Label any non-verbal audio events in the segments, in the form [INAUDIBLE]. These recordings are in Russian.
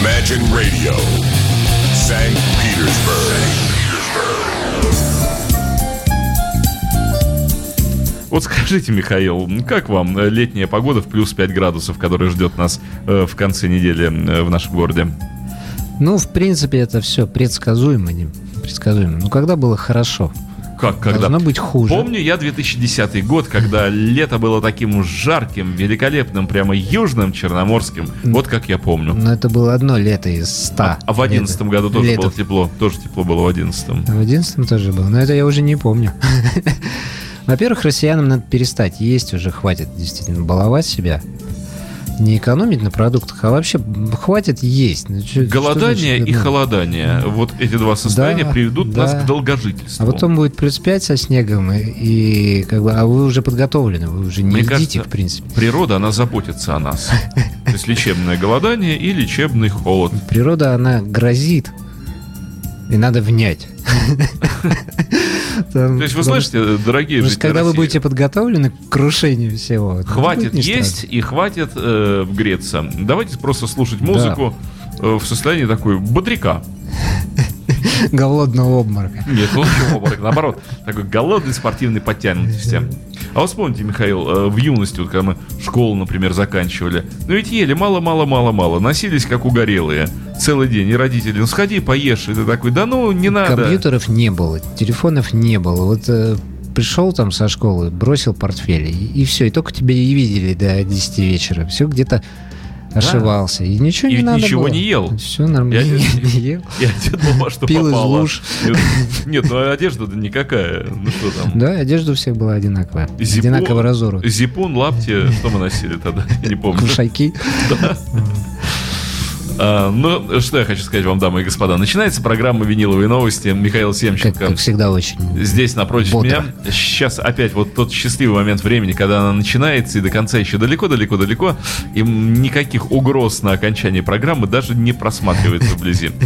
Imagine Radio, St. Petersburg. Вот скажите, Михаил, как вам э, летняя погода в плюс 5 градусов, которая ждет нас э, в конце недели э, в нашем городе? Ну, в принципе, это все предсказуемо, предсказуемо. Но когда было хорошо? Как, когда? Должно быть хуже. Помню я 2010 год, когда лето было таким жарким, великолепным, прямо южным, черноморским. Вот как я помню. Но это было одно лето из ста. А, а в одиннадцатом году тоже летов. было тепло. Тоже тепло было в одиннадцатом. В одиннадцатом тоже было. Но это я уже не помню. [LAUGHS] Во-первых, россиянам надо перестать есть уже, хватит действительно баловать себя. Не экономить на продуктах, а вообще хватит есть. Ну, что Голодание значит, и ну, холодание. Вот эти два состояния Да, приведут да. нас к долгожительству. А потом будет плюс 5 со снегом, и, и как бы, а вы уже подготовлены, вы уже не Мне едите, кажется, в принципе. Природа, она заботится о нас. [LAUGHS] То есть лечебное голодание и лечебный холод. Природа, она грозит, и надо внять. [LAUGHS] Там, То есть вы слышите, дорогие жители когда вы России, будете подготовлены к крушению всего, хватит есть и хватит э, греться. Давайте просто слушать музыку э, в состоянии такой бодряка. [LAUGHS] голодного обморока. Нет, лучше обморок, наоборот. Такой голодный, спортивный, подтянутости. А вот вспомните, Михаил, э, в юности, вот когда мы школу, например, заканчивали, ну ведь ели мало-мало-мало-мало, носились как угорелые целый день, и родители, ну сходи, поешь, и ты такой, да ну, не надо. Компьютеров не было, телефонов не было. Вот э, пришел там со школы, бросил портфель, и, все. И только тебя и видели до 10 вечера. Все где-то ошивался. И ничего И не надо ничего было. не ел. Все нормально. Я- [LAUGHS] Не, не ел. Был во что [LAUGHS] Пил из попало. луж. Нет, ну одежда-то никакая. Ну что там? Да, одежда у всех была одинаковая. Зипун- Одинакового разора. Зипун, лапти, что мы носили тогда? Я [LAUGHS] не помню. Кушайки. А, ну, что я хочу сказать вам, дамы и господа. Начинается программа «Виниловые новости». Михаил Как, Семченко. как всегда, очень. Здесь напротив Бодро. меня. Сейчас опять вот тот счастливый момент времени, когда она начинается и до конца еще далеко-далеко-далеко. И никаких угроз на окончании программы даже не просматривается вблизи. [LAUGHS]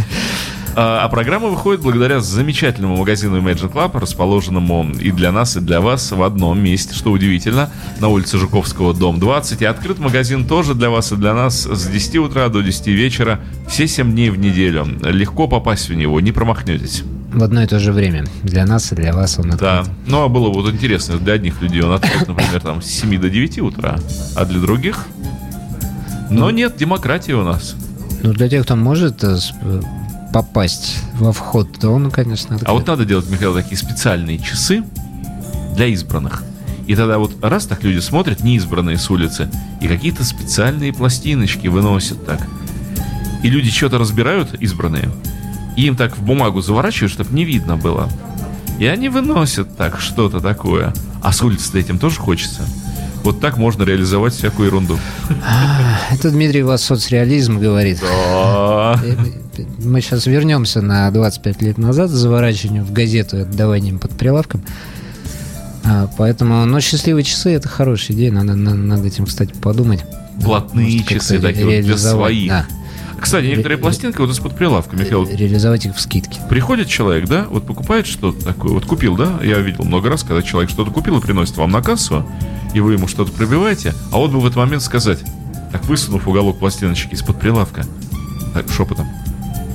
А а программа выходит благодаря замечательному магазину Imagine Club, расположенному и для нас, и для вас в одном месте, что удивительно, на улице Жуковского, дом 20. И открыт магазин тоже для вас и для нас с 10 утра до 10 вечера, все 7 дней в неделю. Легко попасть в него, не промахнетесь. В одно и то же время. Для нас и для вас он Да. открыт. Ну, а было вот интересно, для одних людей он открыт, например, там с 7 до 9 утра, а для других... Но нет, демократия у нас. Ну, для тех, кто может э, э, попасть во вход, то он, конечно, открыт. А вот надо делать, Михаил, такие специальные часы для избранных. И тогда вот раз так люди смотрят, неизбранные с улицы, и какие-то специальные пластиночки выносят так. И люди что-то разбирают, избранные, и им так в бумагу заворачивают, чтобы не видно было. И они выносят так что-то такое. А с улицы этим тоже хочется. Вот так можно реализовать всякую ерунду. Это Дмитрий у вас соцреализм говорит. Да. Э, Мы сейчас вернемся на 25 лет назад, заворачиванию в газету и отдаванием под прилавком. А, поэтому, но счастливые часы это хорошая идея, надо, на- над этим, кстати, подумать. Блатные Может, часы такие вот для своих. да. Кстати, некоторые Ре- пластинки вот из-под прилавка, Михаил, Ре- Реализовать их в скидке. Приходит человек, да, вот покупает что-то такое, вот купил, да, я видел много раз, когда человек что-то купил и приносит вам на кассу, и вы ему что-то пробиваете, а вот бы в этот момент сказать, так высунув уголок пластиночки из-под прилавка, так шепотом,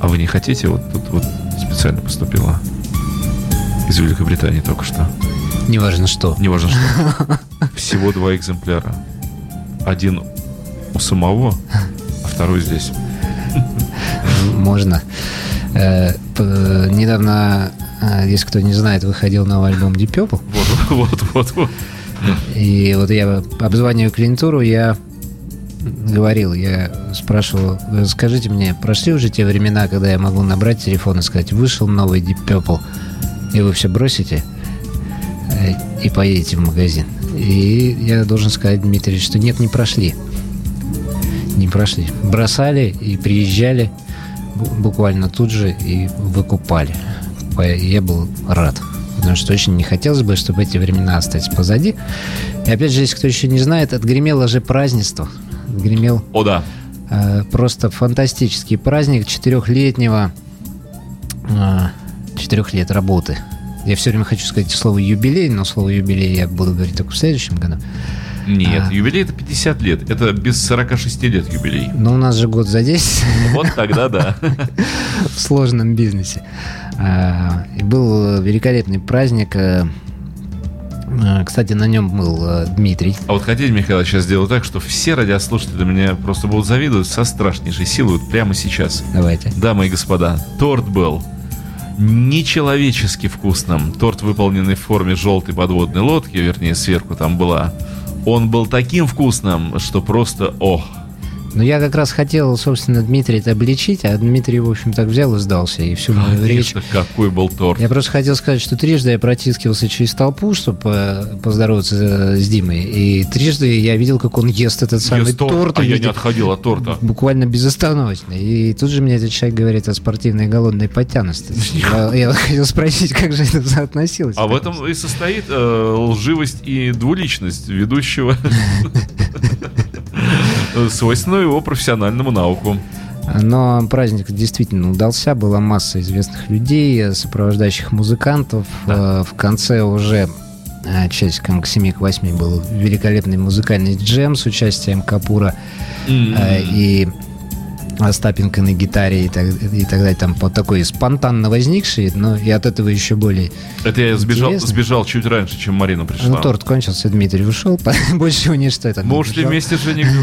а вы не хотите, вот тут вот специально поступила из Великобритании только что, Неважно что. неважно что, всего два экземпляра, один у самого, а второй здесь. Можно. Э, п- недавно, э, если кто не знает, выходил новый альбом Deep Purple. Вот, вот, вот, вот. И вот я обзваниваю клиентуру, я говорил, я спрашивал, «Вы скажите мне, прошли уже те времена, когда я могу набрать телефон и сказать, вышел новый Deep Purple, и вы все бросите э, и поедете в магазин. И я должен сказать, Дмитрий, что нет, не прошли. Не прошли. Бросали и приезжали бу- буквально тут же и выкупали. Я был рад. Потому что очень не хотелось бы, чтобы эти времена остались позади. И опять же, если кто еще не знает, отгремело же празднество. Отгремел О, да. э, просто фантастический праздник четырехлетнего э, четырех лет работы. Я все время хочу сказать слово юбилей, но слово юбилей я буду говорить только в следующем году. Нет, А. юбилей это 50 лет. Это без 46 лет юбилей. Но у нас же год за 10 Вот тогда да. [LAUGHS] в сложном бизнесе. А, И был великолепный праздник. э, э, Кстати, на нем был э, Дмитрий. А вот хотите, Михаил, сейчас сделаю так, что все радиослушатели меня просто будут завидовать со страшнейшей силой вот прямо сейчас. Давайте. Дамы и господа, торт был нечеловечески вкусным. Торт, выполненный в форме желтой подводной лодки, вернее, сверху там была. Он был таким вкусным, что просто ох. Ну, я как раз хотел, собственно, Дмитрия-то обличить, а Дмитрий, в общем, так взял и сдался. И всю мою речь... Какой был торт. Я просто хотел сказать, что трижды я протискивался через толпу, чтобы поздороваться э, с Димой. И трижды я видел, как он ест этот самый Ест торт. а я не отходил от торта. Буквально безостановочно. И тут же мне этот человек говорит о спортивной голодной подтянутости. [LAUGHS] Я, я хотел спросить, как же это соотносилось. А в этом и состоит э, лживость и двуличность ведущего, [LAUGHS] свойственного его профессиональному науку. Но праздник действительно удался, была масса известных людей, сопровождающих музыкантов. Да. Э, В конце уже э, часиком к 7 к 8 был великолепный музыкальный джем с участием Капура э, и Остапенко на гитаре и так, и так далее. Там вот такой спонтанно возникший, но и от этого еще более... Это я сбежал, сбежал чуть раньше, чем Марина пришла. Ну, торт кончился, Дмитрий ушел, [LAUGHS] больше его ничто там Мы ушли вместе с Глюк. [LAUGHS]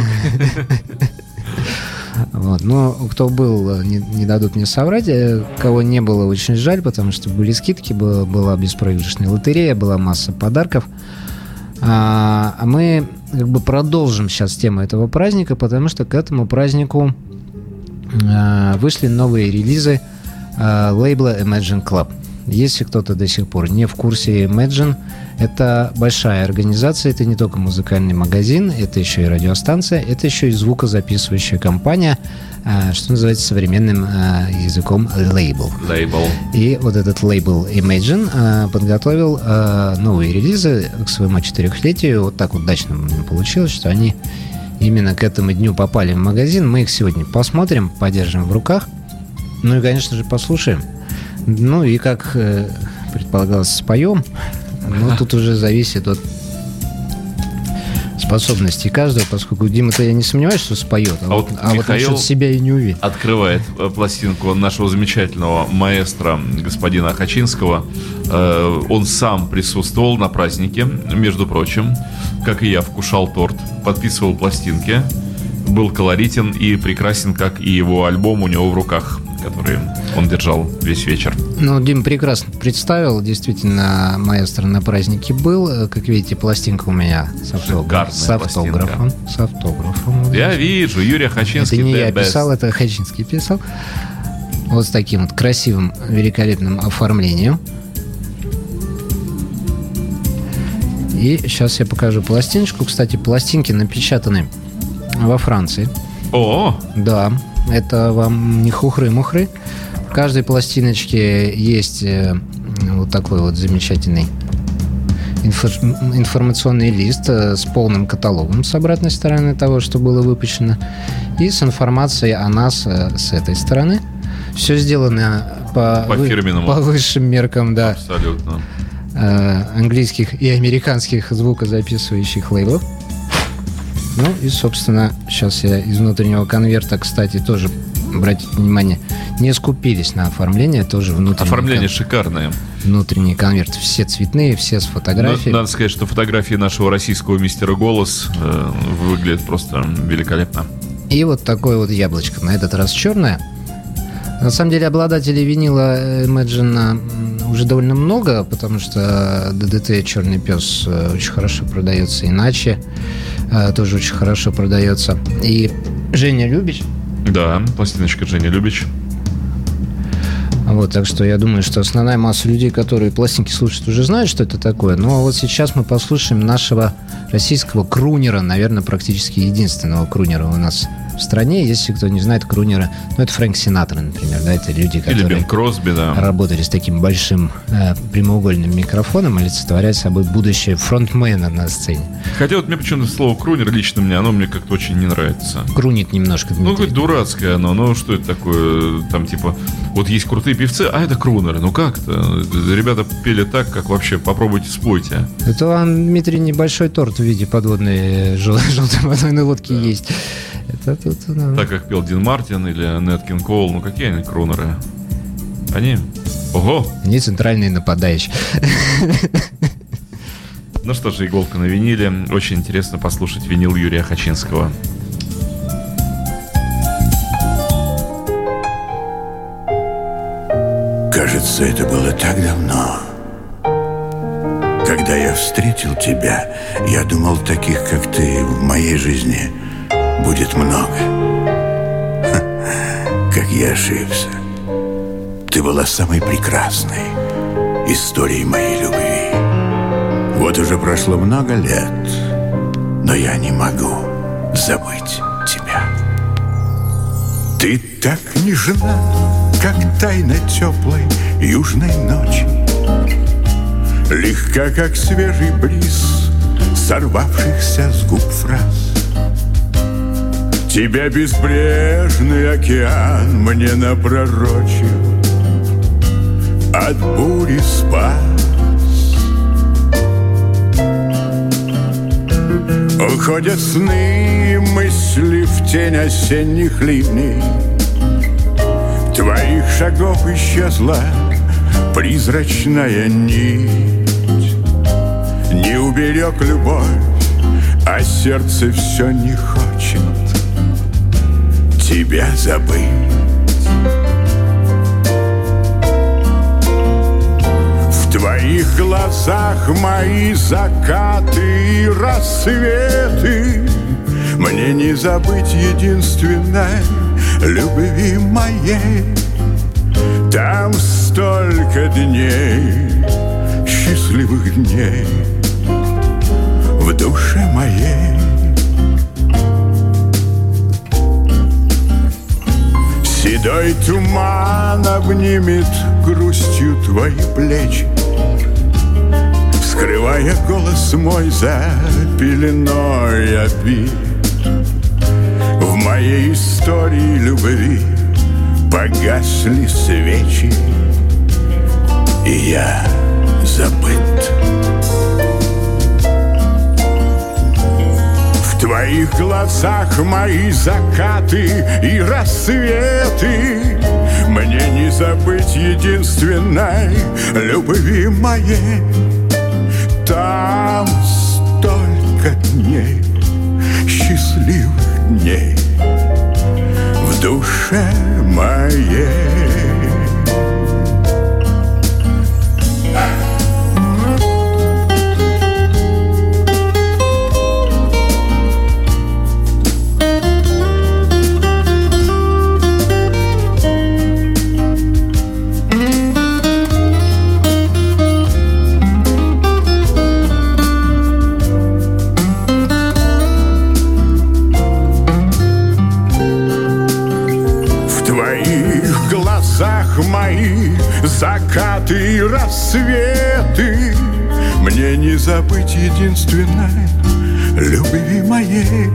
Вот. Но кто был, не, не дадут мне соврать. Э, Кого не было, очень жаль, потому что были скидки, была, была беспроигрышная лотерея, была масса подарков. А, а мы как бы продолжим сейчас тему этого праздника, потому что к этому празднику вышли новые релизы а, лейбла Imagine Club. Если кто-то до сих пор не в курсе Imagine, это большая организация, это не только музыкальный магазин, это еще и радиостанция, это еще и звукозаписывающая компания, а, что называется современным языком лейбл. Лейбл. И вот этот лейбл Imagine подготовил новые релизы к своему четырехлетию. Вот так удачно получилось, что они именно к этому дню попали в магазин. Мы их сегодня посмотрим, подержим в руках. Ну и, конечно же, послушаем. Ну и, как э, предполагалось, споем. Но тут уже зависит от способностей каждого, поскольку Дима-то я не сомневаюсь, что споет, а, А вот, а вот насчет себя и не уверен. Открывает э, пластинку нашего замечательного маэстро господина Хачинского. Э, Он сам присутствовал на празднике, между прочим, как и я, вкушал торт, подписывал пластинки, был колоритен и прекрасен, как и его альбом у него в руках, который он держал весь вечер. Ну, Дим прекрасно представил. Действительно, маэстро на празднике был. Э, Как видите, пластинка у меня с, автограф- с автографом. С автографом. Я вижу, Юрий Это Хачинский. не the я писал, это Хачинский писал. Вот с таким вот красивым, великолепным оформлением. И сейчас я покажу пластиночку. Кстати, пластинки напечатаны во Франции. О, Да, это вам не хухры-мухры. В каждой пластиночке есть э, вот такой вот замечательный инфо- информационный лист э, с полным каталогом с обратной стороны того, что было выпущено, и с информацией о нас э, с этой стороны. Все сделано по, По вы- фирменному. по высшим меркам, да абсолютно. э, английских и американских звукозаписывающих лейблов. Ну и, собственно, сейчас я из внутреннего конверта, кстати, тоже, обратите внимание, не скупились на оформление, тоже внутренний, Оформление кон- шикарное. внутренний конверт. Все цветные, все с Но фотографией. Надо сказать, что фотографии нашего российского мистера Голос э, выглядят просто великолепно. И вот такое вот яблочко, на этот раз черное. На самом деле обладателей винила э, Imagine уже довольно много, потому что DDT «Черный пес» э, очень хорошо продается, иначе э, тоже очень хорошо продается. И Женя Любич, Да, пластиночка Женя Любич. вот, так что я думаю, что основная масса людей, которые пластинки слушают, уже знают, что это такое. Но вот сейчас мы послушаем нашего российского крунера, наверное, практически единственного крунера у нас в стране. Если кто не знает крунера, ну, это Фрэнк Синатра, например, да, это люди, Или которые Бен Кросби, да. работали с таким большим э, прямоугольным микрофоном, олицетворяют собой будущее фронтмена на сцене. Хотя вот мне почему-то слово крунер лично мне, оно мне как-то очень не нравится. Крунит немножко, Ну, Дмитрий. какое дурацкое оно, ну что это такое, там типа, вот есть крутые певцы, а это крунеры, ну как-то, ребята пели так, как вообще, попробуйте спойте. Это вам, Дмитрий, небольшой торт в виде подводной э, жел- [LAUGHS] желтой подводной лодки есть. Это тут... ну, Так как пел Дин Мартин или Нет Кинг Коул, ну какие они крунеры? Они? Ого! Они центральные нападающие. Ну что же, иголка на виниле. Очень интересно послушать винил Юрия Хачинского. Кажется, это было так давно. Когда я встретил тебя, я думал, таких, как ты, в моей жизни будет много. [LAUGHS] Как я ошибся. Ты была самой прекрасной историей моей любви. Вот уже прошло много лет, но я не могу забыть тебя. Ты так нежна, как тайна теплой южной ночи. Легка, как свежий бриз, сорвавшихся с губ фраз. Тебя безбрежный океан мне напророчил, От бури спас. Уходят сны и мысли в тень осенних ливней Твоих шагов исчезла призрачная нить. Не уберег любовь, а сердце все не хочет Тебя забыть. В твоих глазах мои закаты и рассветы. Мне не забыть единственной любви моей. Там столько дней, счастливых дней В душе моей Седой туман обнимет грустью твои плечи Скрывая голос мой за пеленой обид. В моей истории любви погасли свечи И я забыт Твоих глазах мои закаты и рассветы. Мне не забыть единственной любви моей. Там столько дней, счастливых дней В душе моей закаты и рассветы. Мне не забыть единственной любви моей.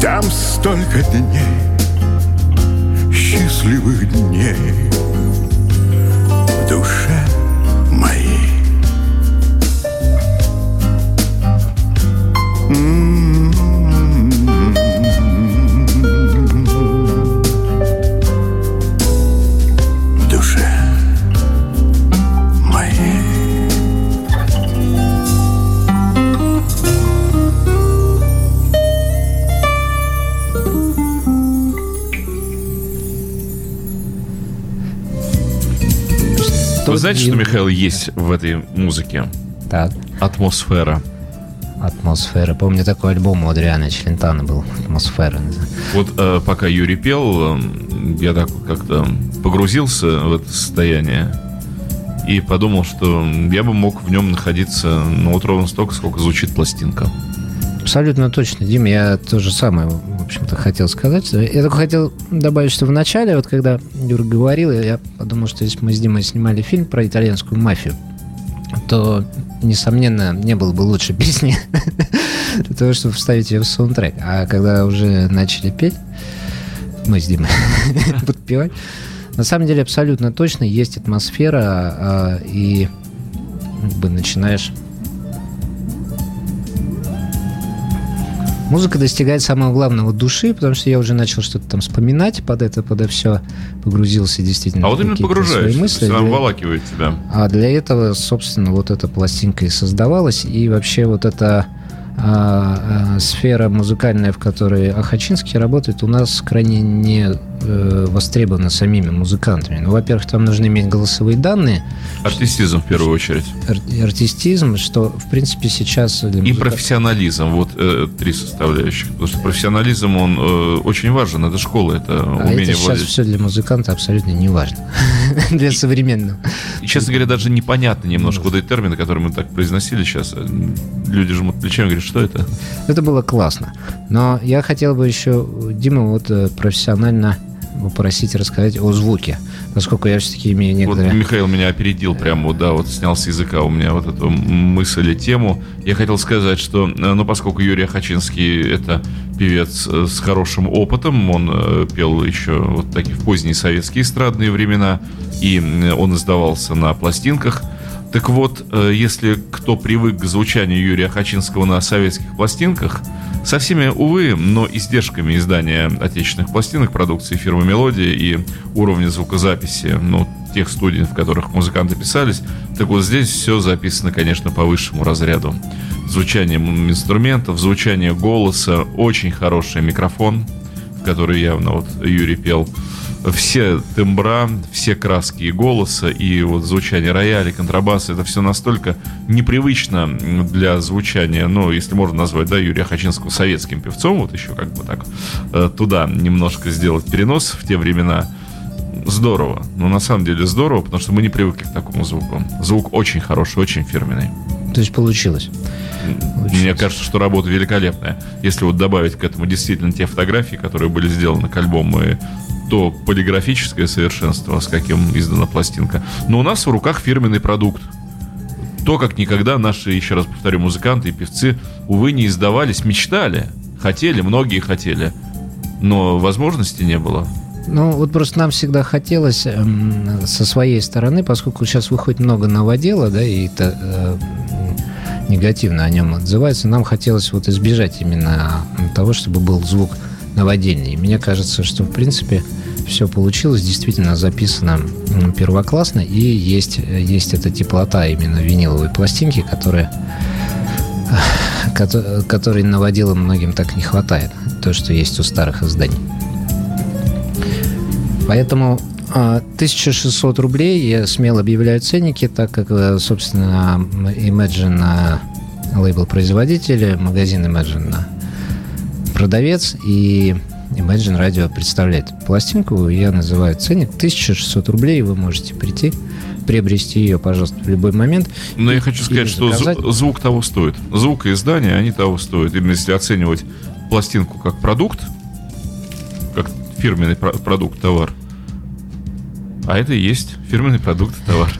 Там столько дней, счастливых дней В душе моей знаете, что, Михаил, есть в этой музыке? Так, Атмосфера. атмосфера. Помню, такой альбом у Адриана Челентана был. Атмосфера. Вот э, пока Юрий пел, э, я так как-то погрузился в это состояние и подумал, что я бы мог в нем находиться ну, вот ровно столько, сколько звучит пластинка. Абсолютно точно, Дим, я то же самое, общем-то, хотел сказать. Я только хотел добавить, что в начале, вот когда Юра говорил, я подумал, что если мы с Димой снимали фильм про итальянскую мафию, то, несомненно, не было бы лучше [LAUGHS] песни для того, чтобы вставить ее в саундтрек. А когда уже начали петь, мы с Димой [LAUGHS] подпевать, на самом деле абсолютно точно есть атмосфера, а, и как бы начинаешь Музыка достигает самого главного души, потому что я уже начал что-то там вспоминать под это, под это все, погрузился действительно. А вот именно погружаешься, мысли. Все обволакивает тебя. А для этого, собственно, вот эта пластинка и создавалась, и вообще вот эта а, а, сфера музыкальная, в которой Ахачинский работает, у нас крайне не э, востребована самими музыкантами. Ну, во-первых, там нужно иметь голосовые данные. Артистизм в первую очередь. Ар- артистизм, что, в принципе, сейчас... Музыка... И профессионализм, вот э, три составляющих. Потому что профессионализм, он э, очень важен, это школа, это а умение это сейчас владеть. все для музыканта абсолютно не важно. [LAUGHS] для современного. И, честно говоря, даже непонятно немножко вот эти термины, которые мы так произносили сейчас. Люди жмут плечами, говорят, что это? Это было классно. Но я хотел бы еще Дима вот э, профессионально попросить рассказать о звуке, поскольку я все-таки имею некоторые... Вот Михаил меня опередил прямо, вот, да, вот снял с языка у меня вот эту мысль и тему. Я хотел сказать, что, э, ну, поскольку Юрий Хачинский это певец э, с хорошим опытом, он пел еще вот такие в поздние советские эстрадные времена, и он издавался на пластинках, так вот, э, если кто привык к звучанию Юрия Хачинского на советских пластинках, со всеми, увы, но издержками издания отечественных пластинок, продукции фирмы «Мелодия» и уровня звукозаписи, ну, тех студий, в которых музыканты писались, так вот здесь все записано, конечно, по высшему разряду. Звучание инструментов, звучание голоса, очень хороший микрофон, в который явно вот Юрий пел – все тембра, все краски и голоса, и вот звучание рояля, контрабаса, это все настолько непривычно для звучания, ну, если можно назвать, да, Юрия Хачинского советским певцом, вот еще как бы так э, туда немножко сделать перенос в те времена, здорово. Ну, на самом деле здорово, потому что мы не привыкли к такому звуку. Звук очень хороший, очень фирменный. То есть получилось? Получилось. Мне кажется, что работа великолепная. Если вот добавить к этому действительно те фотографии, которые были сделаны к альбому, и то полиграфическое совершенство, с каким издана пластинка. Но у нас в руках фирменный продукт. То, как никогда наши, еще раз повторю, музыканты и певцы, увы, не издавались, мечтали, хотели, многие хотели, но возможности не было. Ну, вот просто нам всегда хотелось э, со своей стороны, поскольку сейчас выходит много новодела, да, и это э, негативно о нем отзывается, нам хотелось вот избежать именно того, чтобы был звук новодельный. И мне кажется, что, в принципе, все получилось, действительно записано первоклассно, и есть, есть эта теплота именно виниловой пластинки, которая [SIGHS] который наводила многим так не хватает. То, что есть у старых изданий. Поэтому 1600 а, рублей я смело объявляю ценники, так как, э, собственно, Imagine лейбл производителя, магазин Imagine продавец, и Imagine Radio представляет пластинку. Я называю ценник 1600 рублей. Вы можете прийти, приобрести ее, пожалуйста, в любой момент. Но я хочу сказать, что звук того стоит. Звук и издание, они того стоят. Именно если оценивать пластинку как продукт, как фирменный продукт, товар. А это и есть фирменный продукт, товар.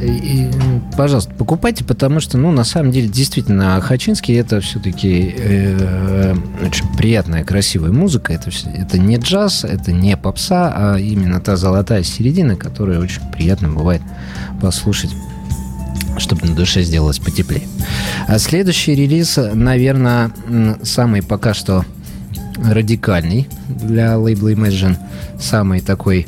И, пожалуйста, покупайте, потому что, ну, на самом деле, действительно, Хачинский это все-таки э, очень приятная, красивая музыка. Это, это не джаз, это не попса, а именно та золотая середина, которая очень приятно бывает послушать чтобы на душе сделалось потеплее. А следующий релиз, наверное, самый пока что радикальный для лейбла Imagine, самый такой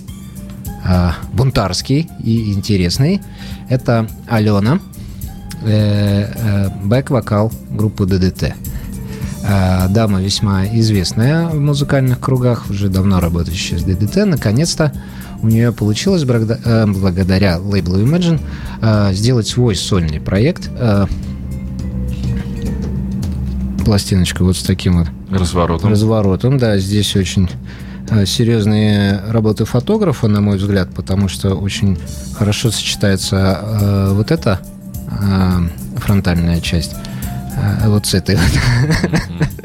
э, бунтарский и интересный. Это Алена, э, э, бэк-вокал группы ДДТ. Э, дама весьма известная в музыкальных кругах, уже давно работающая с ДДТ. Наконец-то у нее получилось благодаря, благодаря лейблу Imagine сделать свой сольный проект. Пластиночка вот с таким вот разворотом. Разворотом, да, здесь очень Э, серьезные работы фотографа, на мой взгляд, потому что очень хорошо сочетается э, вот эта э, фронтальная часть э, вот с этой вот.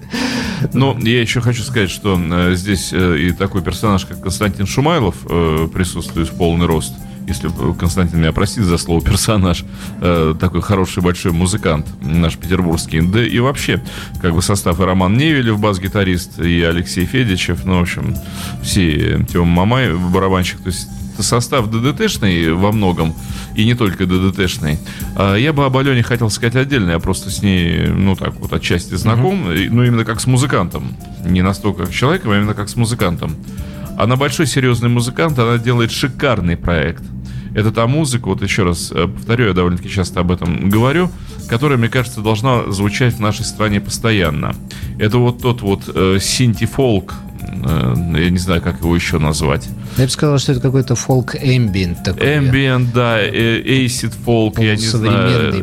Но я еще хочу сказать, что э, здесь э, и такой персонаж, как Константин Шумайлов, э, присутствует в полный рост. Если э, Константин меня простит за слово персонаж, э, такой хороший большой музыкант, наш петербургский, да и вообще, как бы состав и Роман Невелев, бас-гитарист, и Алексей Федичев, ну, в общем, все, э, Тёма Мамай, барабанщик, то есть состав ДДТшный во многом, и не только ДДТшный. А я бы об Алене хотел сказать отдельно, я просто с ней, ну так вот, отчасти знаком, mm-hmm. ну именно как с музыкантом. Не настолько как человеком, а именно как с музыкантом. Она большой серьезный музыкант, она делает шикарный проект. Это та музыка, вот еще раз э, повторю, я довольно-таки часто об этом говорю, которая, мне кажется, должна звучать в нашей стране постоянно. Это вот тот вот э, синти-фолк, э, я не знаю, как его еще назвать. Я бы сказал, что это какой-то фолк-эмбиент такой. Эмбиент, да, эйсид фолк, я не знаю,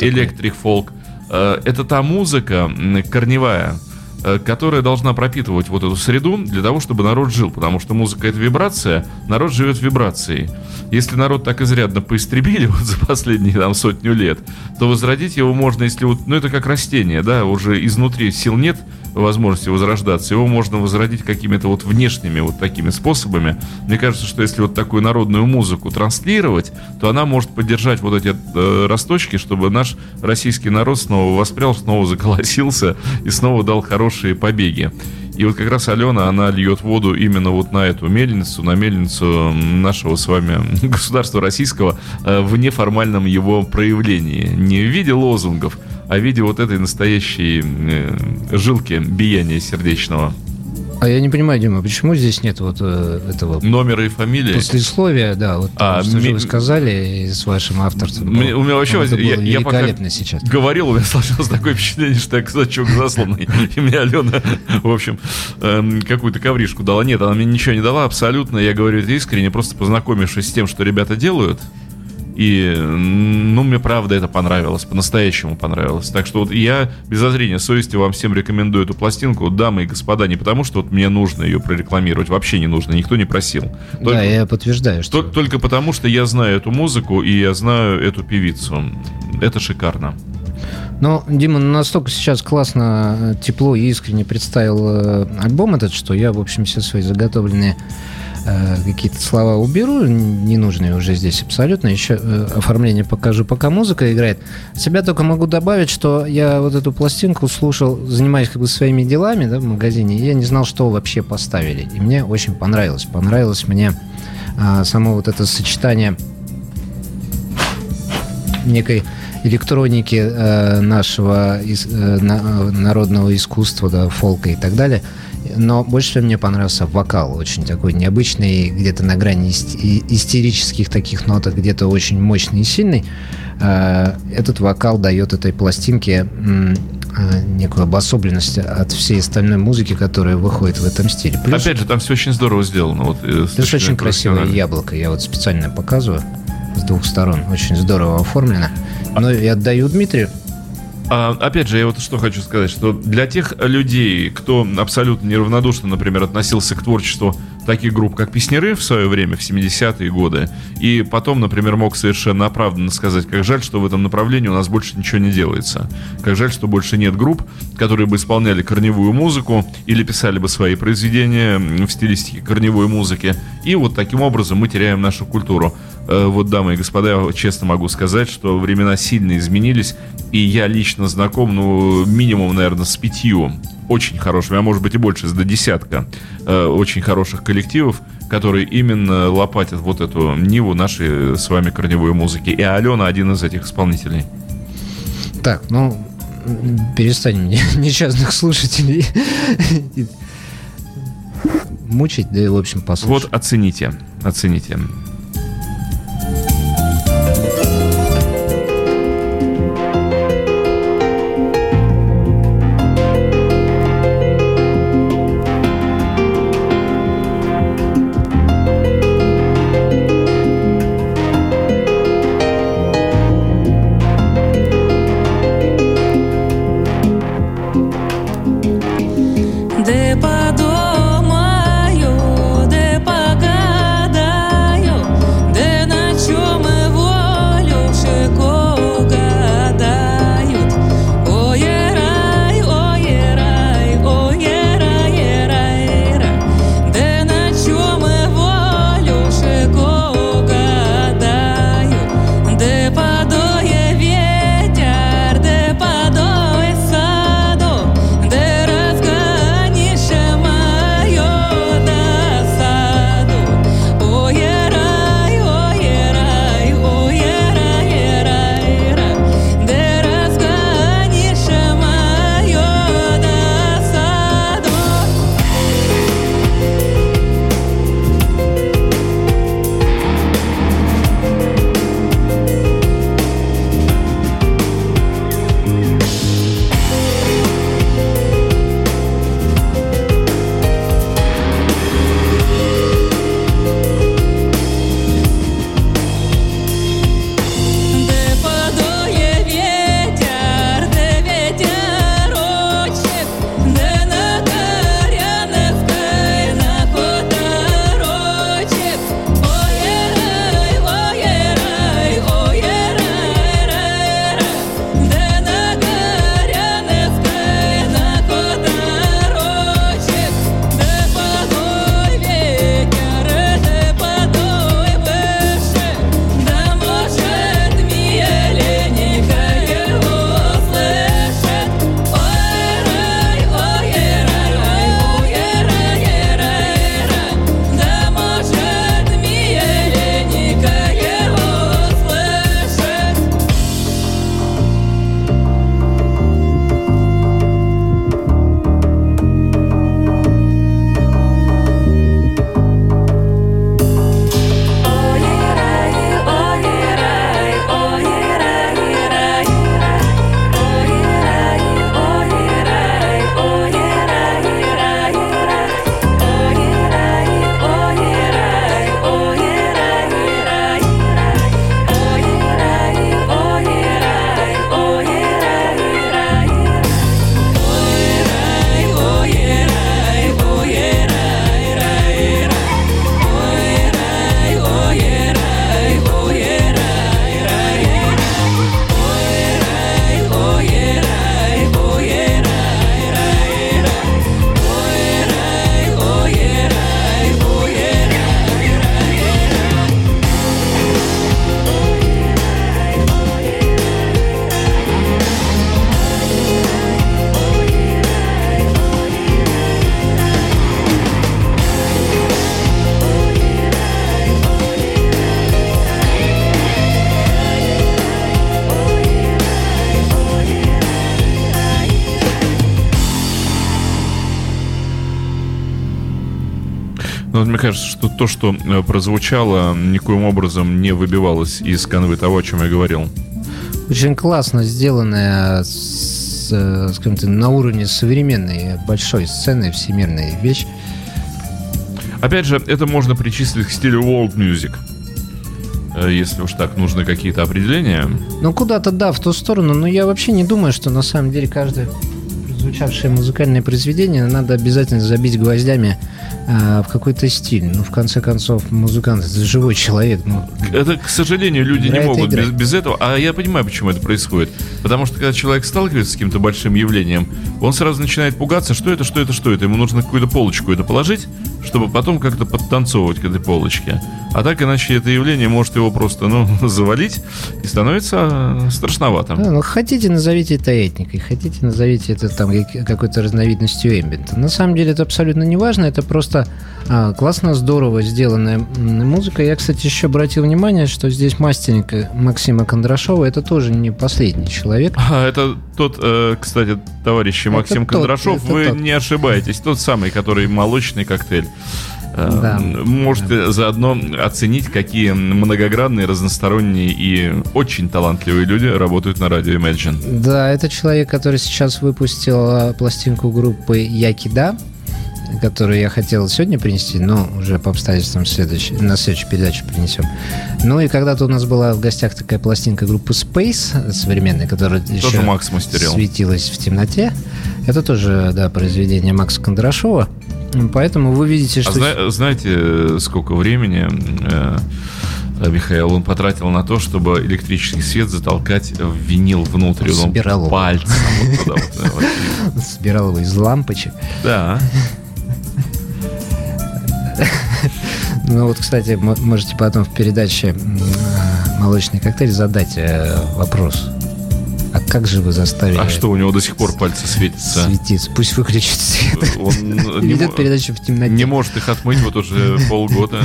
электрик фолк. Это та музыка корневая, Э, которая должна пропитывать вот эту среду для того, чтобы народ жил. Потому что музыка — это вибрация, народ живет вибрацией. Если народ так изрядно поистребили [LAUGHS] вот за последние там сотню лет, то возродить его можно, если вот, ну это как растение, да, уже изнутри сил нет, возможности возрождаться, его можно возродить какими-то вот внешними вот такими способами. Мне кажется, что если вот такую народную музыку транслировать, то она может поддержать вот эти э, росточки, чтобы наш российский народ снова воспрял, снова заколосился и снова дал хорошие побеги. И вот как раз Алена, она льет воду именно вот на эту мельницу, на мельницу нашего с вами [LAUGHS] государства российского э, в неформальном его проявлении. Не в виде лозунгов, а в виде вот этой настоящей э, жилки биения сердечного. А я не понимаю, Дима, почему здесь нет вот э, этого... Номера и фамилии? Послесловия, да, вот а, что ми... вы сказали с вашим авторством. Мне, у меня вообще... Это я, я пока сейчас. говорил, у меня сложилось такое впечатление, что я казачок засланный. И мне Алена, в общем, эм, какую-то ковришку дала. Нет, она мне ничего не дала абсолютно. Я говорю это искренне, просто познакомившись с тем, что ребята делают, и, ну, мне правда это понравилось, по-настоящему понравилось. Так что вот я без зазрения совести вам всем рекомендую эту пластинку, дамы и господа, не потому что вот мне нужно ее прорекламировать, вообще не нужно, никто не просил. Только, да, я подтверждаю. Что... Только потому, что я знаю эту музыку и я знаю эту певицу. Это шикарно. Ну, Дима, настолько сейчас классно, э, тепло и искренне представил э, альбом этот, что я, в общем, все свои заготовленные какие-то слова уберу, ненужные уже здесь абсолютно. Еще э, оформление покажу, пока музыка играет. Себя только могу добавить, что я вот эту пластинку слушал, занимаясь как бы своими делами да, в магазине, и я не знал, что вообще поставили. И мне очень понравилось. Понравилось мне а, само вот это сочетание некой электроники э, нашего э, на, народного искусства, да, фолка и так далее – но больше всего мне понравился вокал, очень такой необычный, где-то на грани истерических таких ноток, где-то очень мощный и сильный. А, этот вокал дает этой пластинке а, некую обособленность от всей остальной музыки, которая выходит в этом стиле. Плюс, Опять же, там все очень здорово сделано. Вот, э, плюс очень красивое яблоко. Я вот специально показываю с двух сторон. Очень здорово оформлено. Но я отдаю Дмитрию. А, опять же, я вот что хочу сказать, что для тех людей, кто абсолютно неравнодушно, например, относился к творчеству таких групп, как Песнеры в свое время, в 70-е годы, и потом, например, мог совершенно оправданно сказать, как жаль, что в этом направлении у нас больше ничего не делается. Как жаль, что больше нет групп, которые бы исполняли корневую музыку или писали бы свои произведения в стилистике корневой музыки. И вот таким образом мы теряем нашу культуру. Э, вот, дамы и господа, честно могу сказать, что времена сильно изменились, и я лично знаком, ну, минимум, наверное, с пятью очень хорошими, а может быть и больше, до десятка э, очень хороших коллективов, которые именно лопатят вот эту ниву нашей с вами корневой музыки. И Алена один из этих исполнителей. Так, ну, перестань несчастных [LAUGHS] слушателей [LAUGHS] мучить, да и, в общем, послушать. Вот оцените, оцените. Кажется, что то, что э, прозвучало, никоим образом не выбивалось из канвы того, о чем я говорил. Очень классно сделанная, с, э, скажем так, на уровне современной большой сцены, всемирная вещь. Опять же, это можно причислить к стилю world music. Э, Если уж так нужны какие-то определения. Ну, куда-то, да, в ту сторону, но я вообще не думаю, что на самом деле каждое звучавшее музыкальное произведение надо обязательно забить гвоздями а, в какой-то стиль. Ну, в конце концов, музыкант это живой человек. Ну, Это, к сожалению, люди не могут без, без этого. А я понимаю, почему это происходит. Потому что когда человек сталкивается с каким-то большим явлением, он сразу начинает пугаться, что это, что это, что это. Ему нужно какую-то полочку это положить, чтобы потом как-то подтанцовывать к этой полочке. А так иначе это явление может его просто, ну, [LAUGHS] завалить и становится э, страшновато. Да, ну, хотите, назовите это этникой, хотите, назовите это там как- какой-то разновидностью эмбиента. На самом деле это абсолютно не важно, это просто а, классно, здорово сделанная музыка. Я, кстати, еще обратил внимание, что здесь мастеринг э, Максима Кондрашова, это тоже не последний человек. А, это тот, э, кстати, товарищи Максим тот, Кондрашов, это вы тот. не ошибаетесь, тот самый, который молочный коктейль. Э, Да. Можете заодно оценить, какие многогранные, разносторонние и очень талантливые люди работают на радио Imagine. Да, это человек, который сейчас выпустил а, пластинку группы Якида, которую я хотел сегодня принести, но уже по обстоятельствам следующей, на следующей передаче принесем. Ну и когда-то у нас была в гостях такая пластинка группы Space современная, которая еще Макс мастерил. светилась в темноте. Это тоже, да, произведение Макса Кондрашова. Поэтому вы видите, что... А зна- знаете, э, сколько времени э, э, Михаил он потратил на то, чтобы электрический свет затолкать в винил внутрь. Он Собирал его. пальцем э. [LAUGHS] Собирал его из лампочек. Да. [LAUGHS] Ну вот, кстати, можете потом в передаче э, «Молочный коктейль» задать э, вопрос. А как же вы заставили А что, у него до сих пор пальцы светятся? светиться? Пусть выключит свет. Он [LAUGHS] не, Ведет передачу в темноте. не может их отмыть вот уже [LAUGHS] полгода.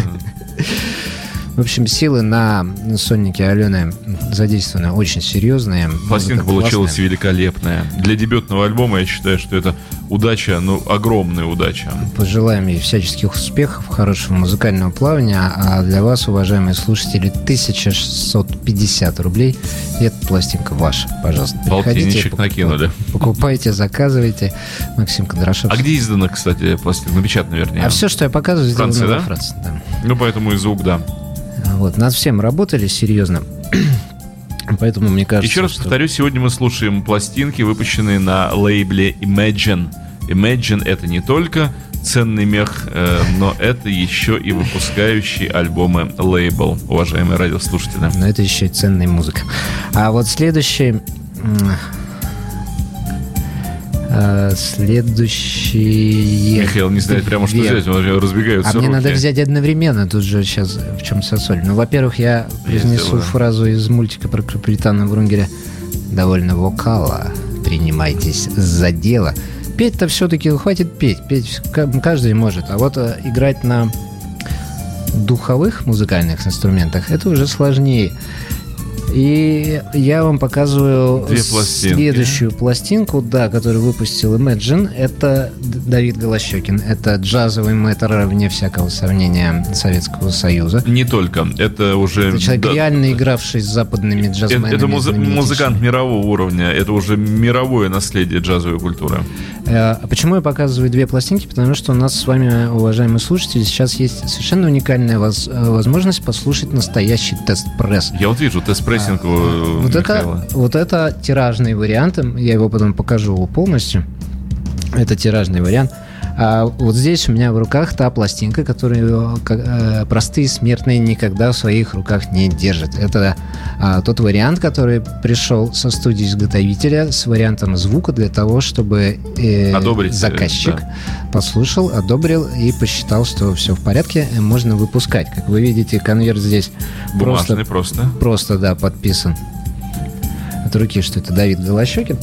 В общем, силы на соннике Алены задействованы очень серьезные. Пластинка получилась классная. великолепная. Для дебютного альбома я считаю, что это удача, ну, огромная удача. Пожелаем ей всяческих успехов, хорошего музыкального плавания. А для вас, уважаемые слушатели, 1650 рублей. И эта пластинка ваша. Пожалуйста, Полтинничек накинули. [LAUGHS] Покупайте, заказывайте. Максим Кондрашов. А где издана, кстати, пластинка? Напечатана, вернее. А все, что я показываю, сделано Франция, во да? Франции. Да. Ну, поэтому и звук, да. Вот, над всем работали серьезно. [CLEARS THROAT] Поэтому мне кажется, Еще раз что- повторю, сегодня мы слушаем пластинки, выпущенные на лейбле Imagine. Imagine это не только ценный мех, э, но это еще и выпускающий альбомы лейбл, уважаемые радиослушатели. Но это еще и ценная музыка. А вот следующий... э, Следующий... Михаил не знает прямо, что взять, него разбегаются А мне руки. надо взять одновременно, тут же сейчас в чем вся соль. Ну, во-первых, я произнесу сделаю. фразу из мультика про капитана Врунгеля. Довольно вокала, принимайтесь за дело. Петь-то все-таки хватит петь, петь ка- каждый может. А вот э, играть на духовых музыкальных инструментах это уже сложнее. И я вам показываю Две пластинки. следующую пластинку, да, которую выпустил Imagine. Это Давид Голощекин. Это джазовый мэтр, вне всякого сомнения, Советского Союза. Не только, это уже... Это человек, да, реально игравший с западными это, джазменами. это музы- знаменитейшими. музыкант мирового уровня, это уже мировое наследие джазовой культуры. Э, А почему я показываю две пластинки? Потому что у нас с вами, уважаемые слушатели, сейчас есть совершенно уникальная воз- э, возможность послушать настоящий тест-пресс. Я вот вижу тест-прессинг у Вот Михаила. это, вот это тиражный вариант, я его потом покажу полностью. Это тиражный вариант. А вот здесь у меня в руках та пластинка, которую э, простые смертные никогда в своих руках не держат. Это а, тот вариант, который пришел со студии изготовителя с вариантом звука для того, чтобы э, Одобрить, э, заказчик да. послушал, одобрил и посчитал, что все в порядке, э, можно выпускать. Как вы видите, конверт здесь просто Бумажный просто. просто, да, подписан от руки, что это Давид Голощекин.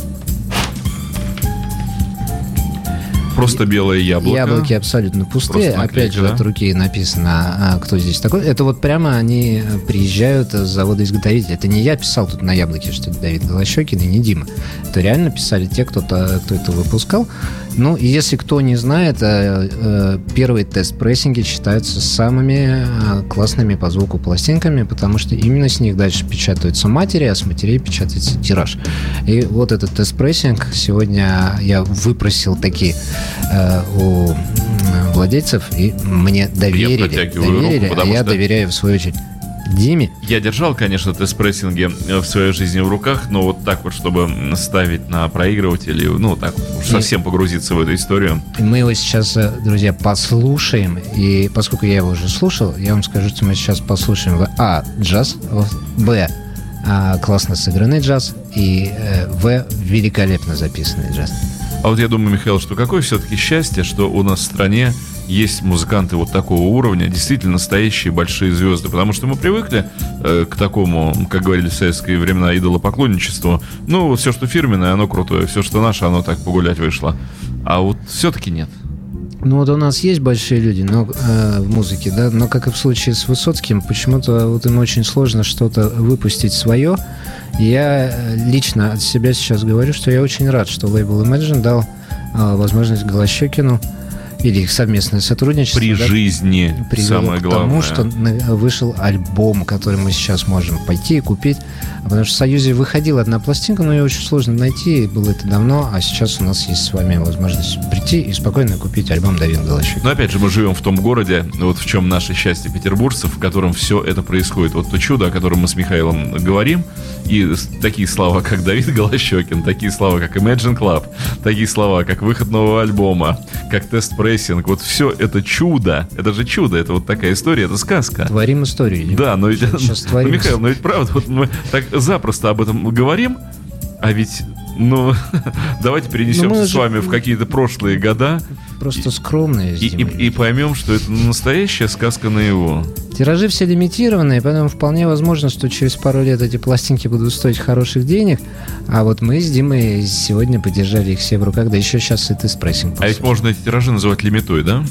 Просто белое яблоко. Яблоки абсолютно пустые. Наклейка, Опять же, да? от руки написано, а, кто здесь такой. Это вот прямо они приезжают с завода-изготовителя. Это не я писал тут на яблоке, что это Давид Голощекин и не Дима. Это реально писали те, кто, -то, кто это выпускал. Ну, и если кто не знает, э, э, первые тест-прессинги считаются самыми э, классными по звуку пластинками, потому что именно с них дальше печатаются матери, а с матерей печатается тираж. И вот этот тест-прессинг сегодня я выпросил такие э, у владельцев, и мне доверили. руку, доверили, а потому я что- доверяю в свою очередь Диме. Я держал, конечно, тест-прессинги э, в своей жизни в руках, но вот так вот, чтобы ставить на проигрыватель, и, ну, так уж совсем погрузиться в эту историю. И Мы его сейчас, э, друзья, послушаем. И поскольку я его уже слушал, я вам скажу, что мы сейчас послушаем в А. Джаз, в Б. а, Классно сыгранный джаз. И э, В. Великолепно записанный джаз. А вот я думаю, Михаил, что какое все-таки счастье, что у нас в стране есть музыканты вот такого уровня, действительно настоящие большие звезды, потому что мы привыкли э, к такому, как говорили в советские времена, идолопоклонничеству. Ну, все, что фирменное, оно крутое, все, что наше, оно так погулять вышло. А вот все-таки нет. Ну вот у нас есть большие люди но, э, в музыке, да, но как и в случае с Высоцким, почему-то вот им очень сложно что-то выпустить свое. Я э, лично от себя сейчас говорю, что я очень рад, что лейбл Imagine дал э, возможность Голощекину или их совместное сотрудничество. При да, жизни самое к главное. тому, что вышел альбом, который мы сейчас можем пойти и купить. А Потому что в Союзе выходила одна пластинка, но ее очень сложно найти, и было это давно, а сейчас у нас есть с вами возможность прийти и спокойно купить альбом Давид Голощек. Но опять же, мы живем в том городе, вот в чем наше счастье петербуржцев, в котором все это происходит. Вот то чудо, о котором мы с Михаилом говорим, и такие слова, как Давид Голощекин, такие слова, как Imagine Club, такие слова, как выход нового альбома, как тест-прессинг, вот все это чудо, это же чудо, это вот такая история, это сказка. Творим историю. Да, но ведь, Сейчас [LAUGHS] ну, творим. Михаил, но ведь правда, вот мы так запросто об этом говорим, а ведь, ну, [LAUGHS] давайте перенесемся Ну, мы с же- вами в какие-то прошлые года Просто скромные. с и, и- и поймем, что это настоящая сказка на его. Тиражи все лимитированные, поэтому вполне возможно, что через пару лет эти пластинки будут стоить хороших денег. А вот мы с Димой сегодня подержали их все в руках, да еще сейчас и тест-прессинг. А ведь можно эти тиражи называть лимитой, да?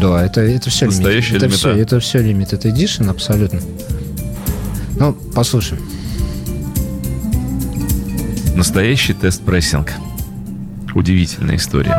Да, это, это все лимит. Настоящая это лимита. все, это все limited edition, абсолютно. Ну, послушаем. Настоящий тест-прессинг. Удивительная история.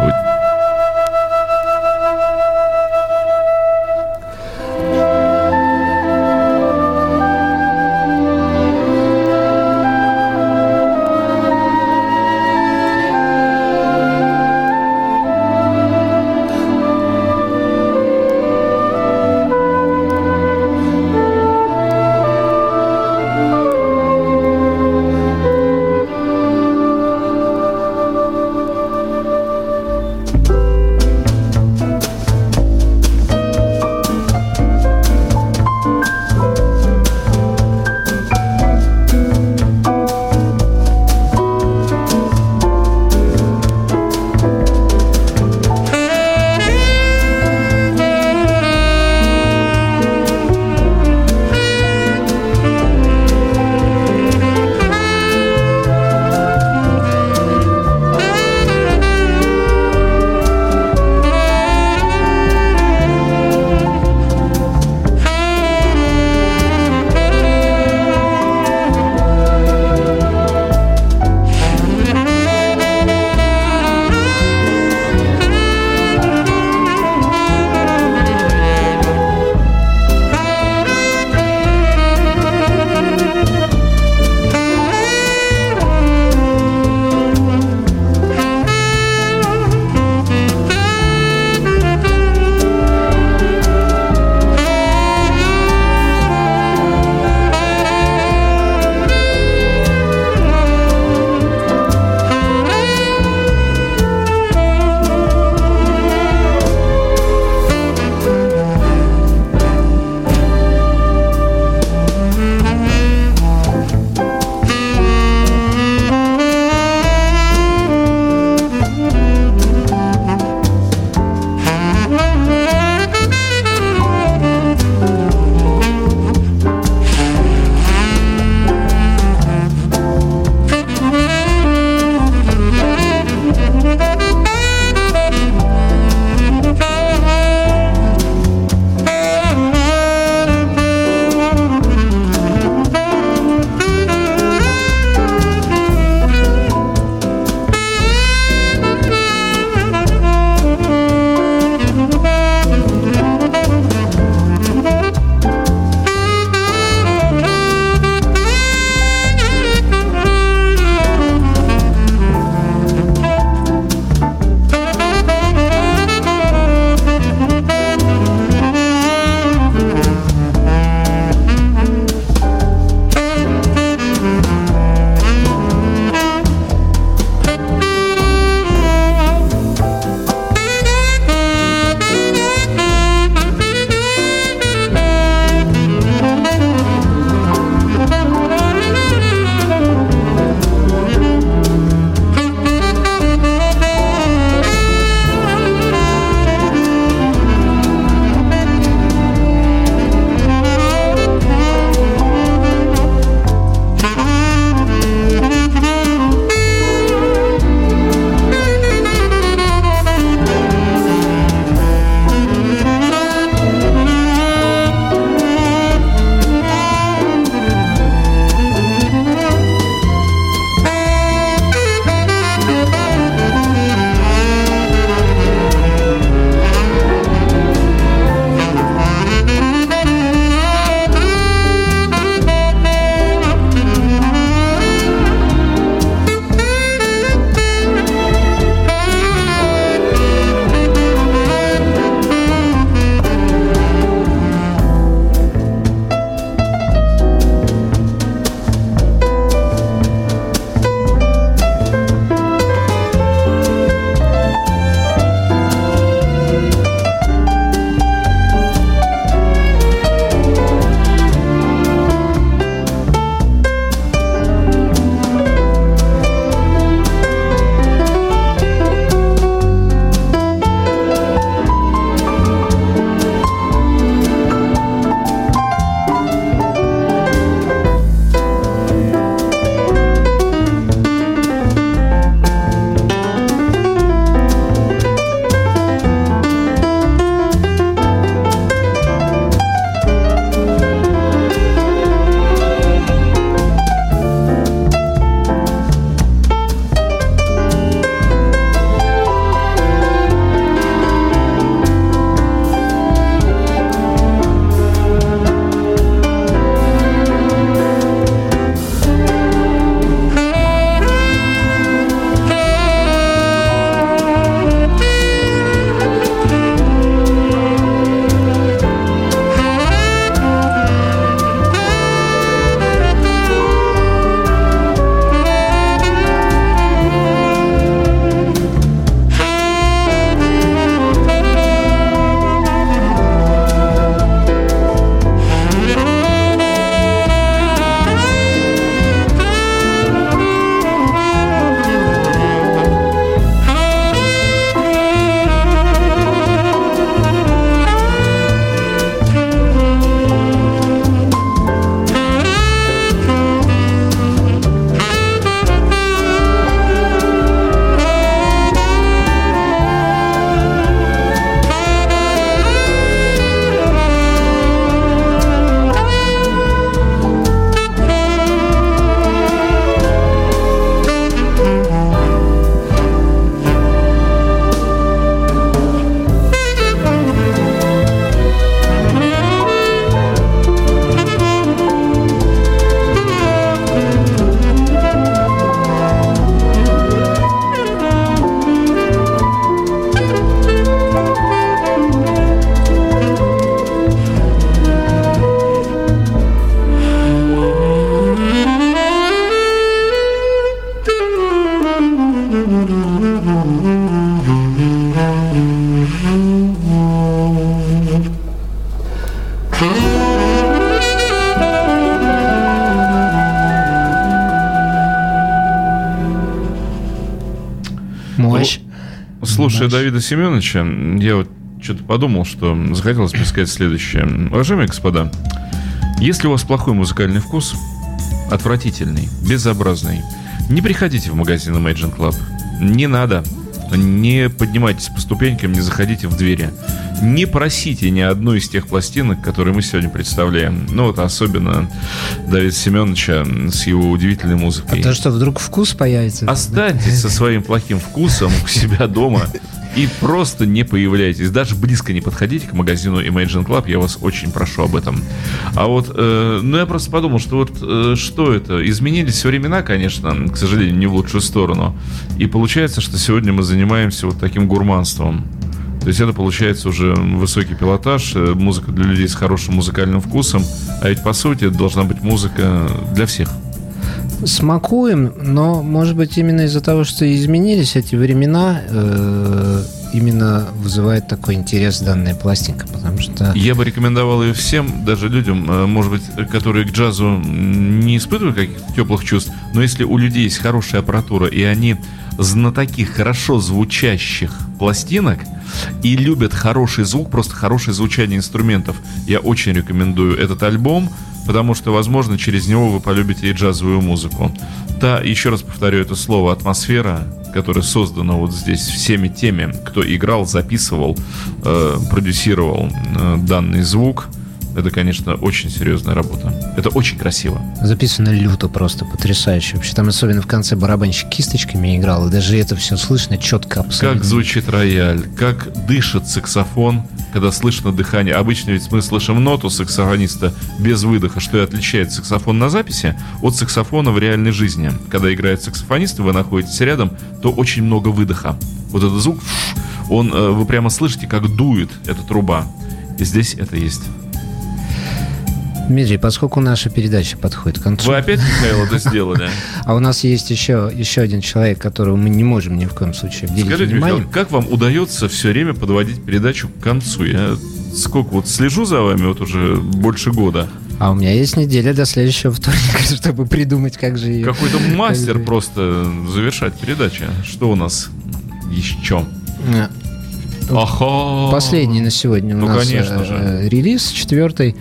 Слушая Давида Семеновича, я вот что-то подумал, что захотелось бы сказать следующее. Уважаемые господа, если у вас плохой музыкальный вкус, отвратительный, безобразный, не приходите в магазин Imagine Club. Не надо. Не поднимайтесь по ступенькам, не заходите в двери. Не просите ни одной из тех пластинок, которые мы сегодня представляем. Ну вот особенно Давида Семеновича с его удивительной музыкой. А то, что вдруг вкус появится. Останьтесь со своим плохим вкусом у себя дома и просто не появляйтесь. Даже близко не подходите к магазину Imagine Club, я вас очень прошу об этом. А вот, э, ну я просто подумал, что вот э, что это? Изменились времена, конечно, к сожалению, не в лучшую сторону. И получается, что сегодня мы занимаемся вот таким гурманством. То есть это получается уже высокий пилотаж, э, музыка для людей с хорошим музыкальным вкусом, а ведь по сути это должна быть музыка для всех. Смакуем, но, может быть, именно из-за того, что изменились эти времена, э, именно вызывает такой интерес данная пластинка, потому что... Я бы рекомендовал ее всем, даже людям, э, может быть, которые к джазу не испытывают каких-то теплых чувств, но если у людей есть хорошая аппаратура, и они знатоки хорошо звучащих пластинок и любят хороший звук, просто хорошее звучание инструментов, я очень рекомендую этот альбом потому что, возможно, через него вы полюбите и джазовую музыку. Та, еще раз повторю это слово, атмосфера, которая создана вот здесь всеми теми, кто играл, записывал, э, продюсировал э, данный звук, это, конечно, очень серьезная работа. Это очень красиво. Записано люто просто, потрясающе. Вообще там особенно в конце барабанщик кисточками играл, и даже это все слышно четко абсолютно. Как звучит рояль, как дышит саксофон, когда слышно дыхание. Обычно ведь мы слышим ноту саксофониста без выдоха, что и отличает саксофон на записи от саксофона в реальной жизни. Когда играет саксофонист, и вы находитесь рядом, то очень много выдоха. Вот этот звук, он, э, вы прямо слышите, как дует эта труба. И здесь это есть. Дмитрий, поскольку наша передача подходит к концу... Вы опять, Михаил, это сделали? [LAUGHS] А у нас есть еще, еще один человек, которого мы не можем ни в коем случае обделить Скажите, вниманием. Михаил, как вам удается все время подводить передачу к концу? Я сколько вот слежу за вами вот уже больше года. А у меня есть неделя до следующего вторника, [LAUGHS] чтобы придумать, как же ее... Какой-то мастер просто завершать передачу. Что у нас еще? Ага. Последний на сегодня у Ну, нас конечно э, же. э, релиз, четвертый.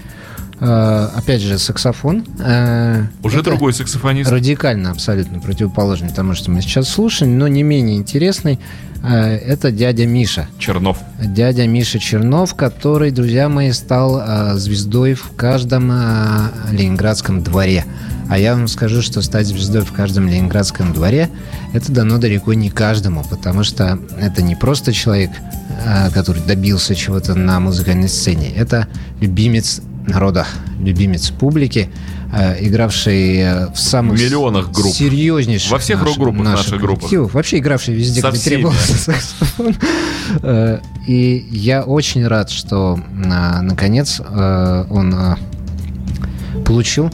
Э, Опять же, саксофон. Э, Уже это другой саксофонист. Радикально абсолютно противоположный тому, что мы сейчас слушаем, но не менее интересный. Э, Это дядя Миша. Чернов. Дядя Миша Чернов, который, друзья мои, стал звездой в каждом ленинградском дворе. А я вам скажу, что стать звездой в каждом ленинградском дворе это дано далеко не каждому, потому что это не просто человек, который добился чего-то на музыкальной сцене. Это любимец народа, любимец публики, э, игравший э, в самых В миллионах групп. серьезнейших Во всех рок-группах наших наших группах. Вообще игравший везде, Со где всеми. требовался [LAUGHS] саксофон. Э, И я очень рад, что наконец он получил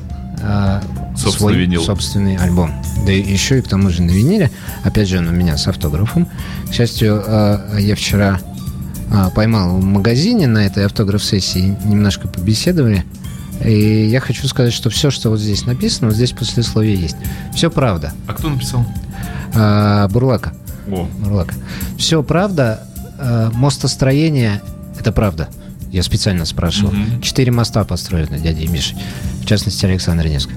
Собственный свой винил. собственный альбом. Да и еще и к тому же на виниле. Опять же, он у меня с автографом. К счастью, я вчера а, поймал в магазине на этой автограф-сессии, немножко побеседовали. И я хочу сказать, что все, что вот здесь написано, вот здесь послесловие есть. Все правда. А кто написал? А, Бурлака. О, Бурлака. Все правда. Э, Мостостроение – это правда. Я специально спрашивал. Мгм. Четыре моста построены дядей Мишей. В частности, Александр Невский.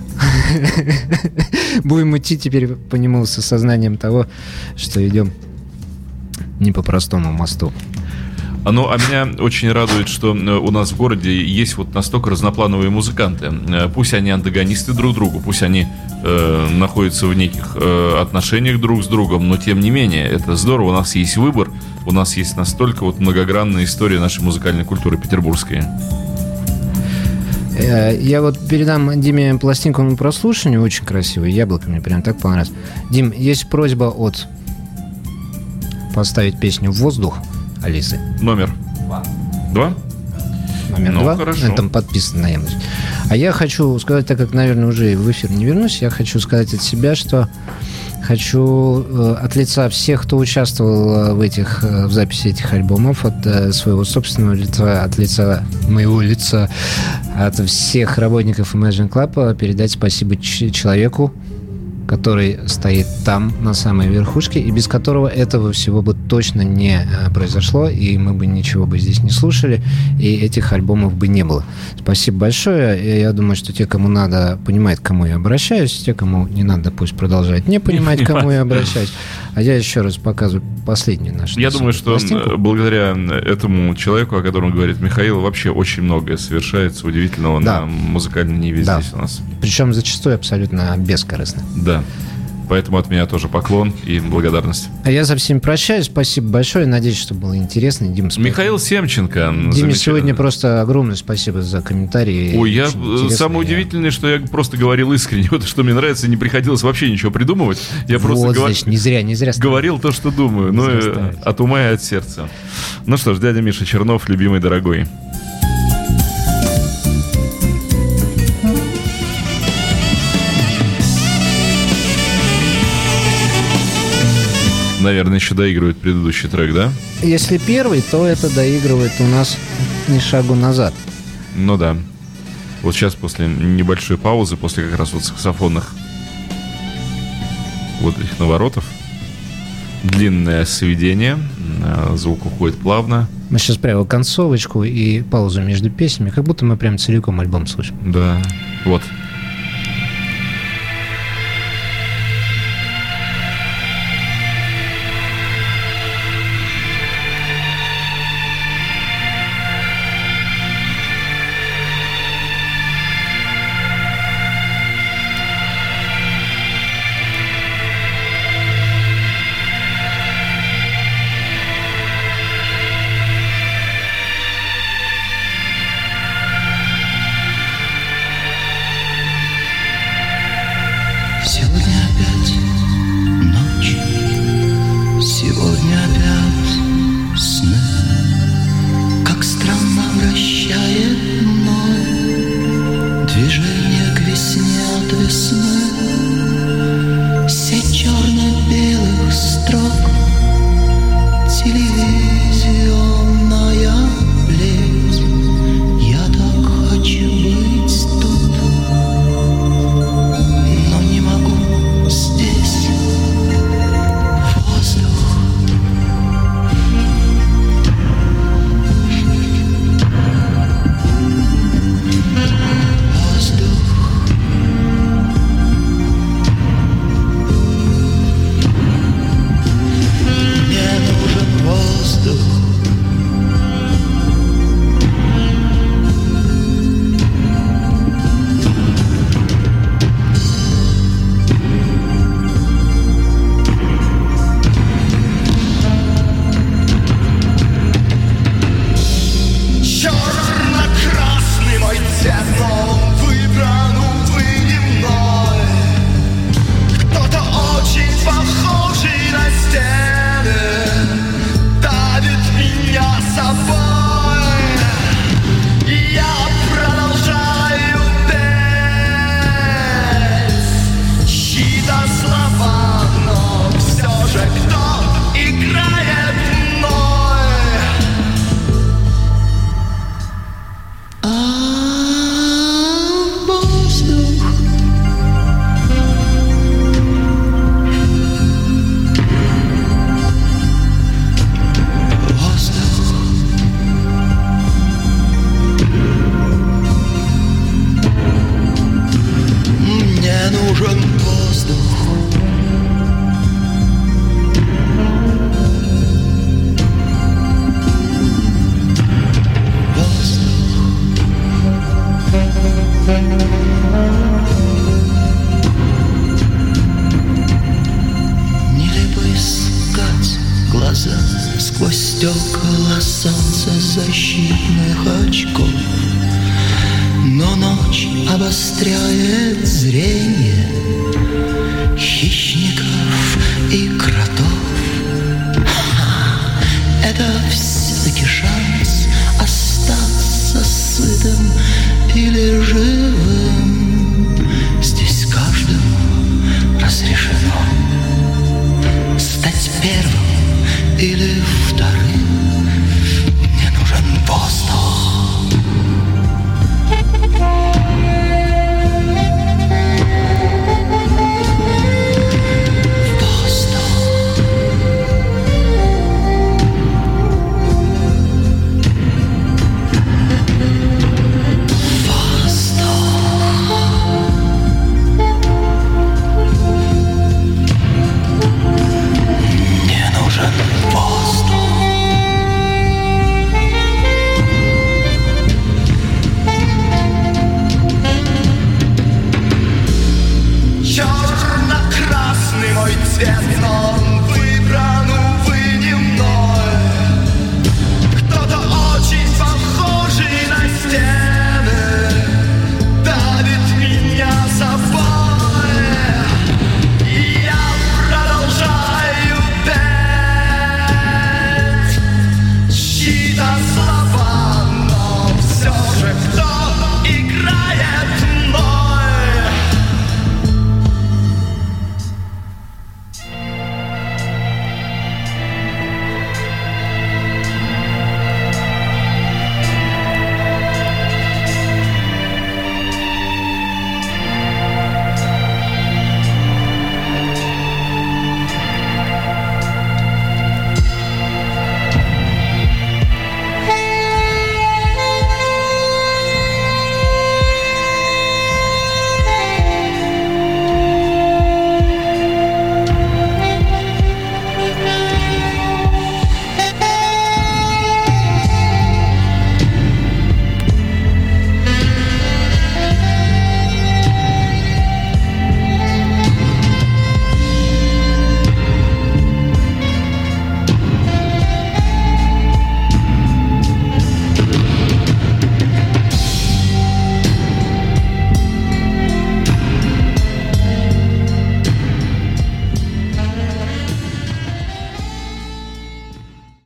[LAUGHS] Будем идти теперь по нему с осознанием того, что идем не по простому мосту. А, Ну, а меня очень радует, что э, у нас в городе есть вот настолько разноплановые музыканты. Э, Пусть они антагонисты друг другу, пусть они э, находятся в неких э, отношениях друг с другом, но тем не менее, это здорово, у нас есть выбор, у нас есть настолько вот многогранная история нашей музыкальной культуры петербургской. Э, Я вот передам Диме пластинку на прослушивание, очень красивый, яблоко мне прям так понравилось. Дим, есть просьба от поставить песню «Воздух» Алисы. Номер. Два? Номер Ну, два. хорошо. Там подписано на Яндексе. А я хочу сказать, так как, наверное, уже в эфир не вернусь, я хочу сказать от себя, что хочу э, от лица всех, кто участвовал э, в этих э, в записи этих альбомов, от своего собственного лица, от лица моего лица, от всех работников Imagine Club передать спасибо человеку, который стоит там, на самой верхушке, и без которого этого всего бы точно не э, произошло, и мы бы ничего бы здесь не слушали, и этих альбомов бы не было. Спасибо большое. Я думаю, что те, кому надо, понимают, к кому я обращаюсь, те, кому не надо, пусть продолжают не понимать, к кому я обращаюсь. А я еще раз показываю последнюю нашу. Я думаю, что пластинку. э, благодаря этому человеку, о котором говорит Михаил, вообще очень многое совершается удивительного Да. на музыкальной ниве Да. здесь у нас. Причем зачастую абсолютно бескорыстно. Да. Поэтому от меня тоже поклон и благодарность. А я со всеми прощаюсь. Спасибо большое. Надеюсь, что было интересно. Дим, спасибо. Михаил Семченко. Диме замечательный. сегодня просто огромное спасибо за комментарии. Ой, я э, самое удивительное, что я просто говорил искренне, [LAUGHS] вот что мне нравится, не приходилось вообще ничего придумывать. Я просто вот, говор- значит, не зря, не зря. говорил то, что думаю, ну, зря э, стараюсь. от ума и от сердца. Ну что ж, дядя Миша Чернов, любимый дорогой. Наверное, еще доигрывает предыдущий трек, да? Если первый, то это доигрывает у нас ни шагу назад. Ну да. Вот сейчас после небольшой паузы, после как раз вот саксофонных вот этих наворотов, длинное сведение, э, звук уходит плавно, Мы сейчас прямо концовочку и паузу между песнями, как будто мы прям целиком альбом слушаем. да, вот.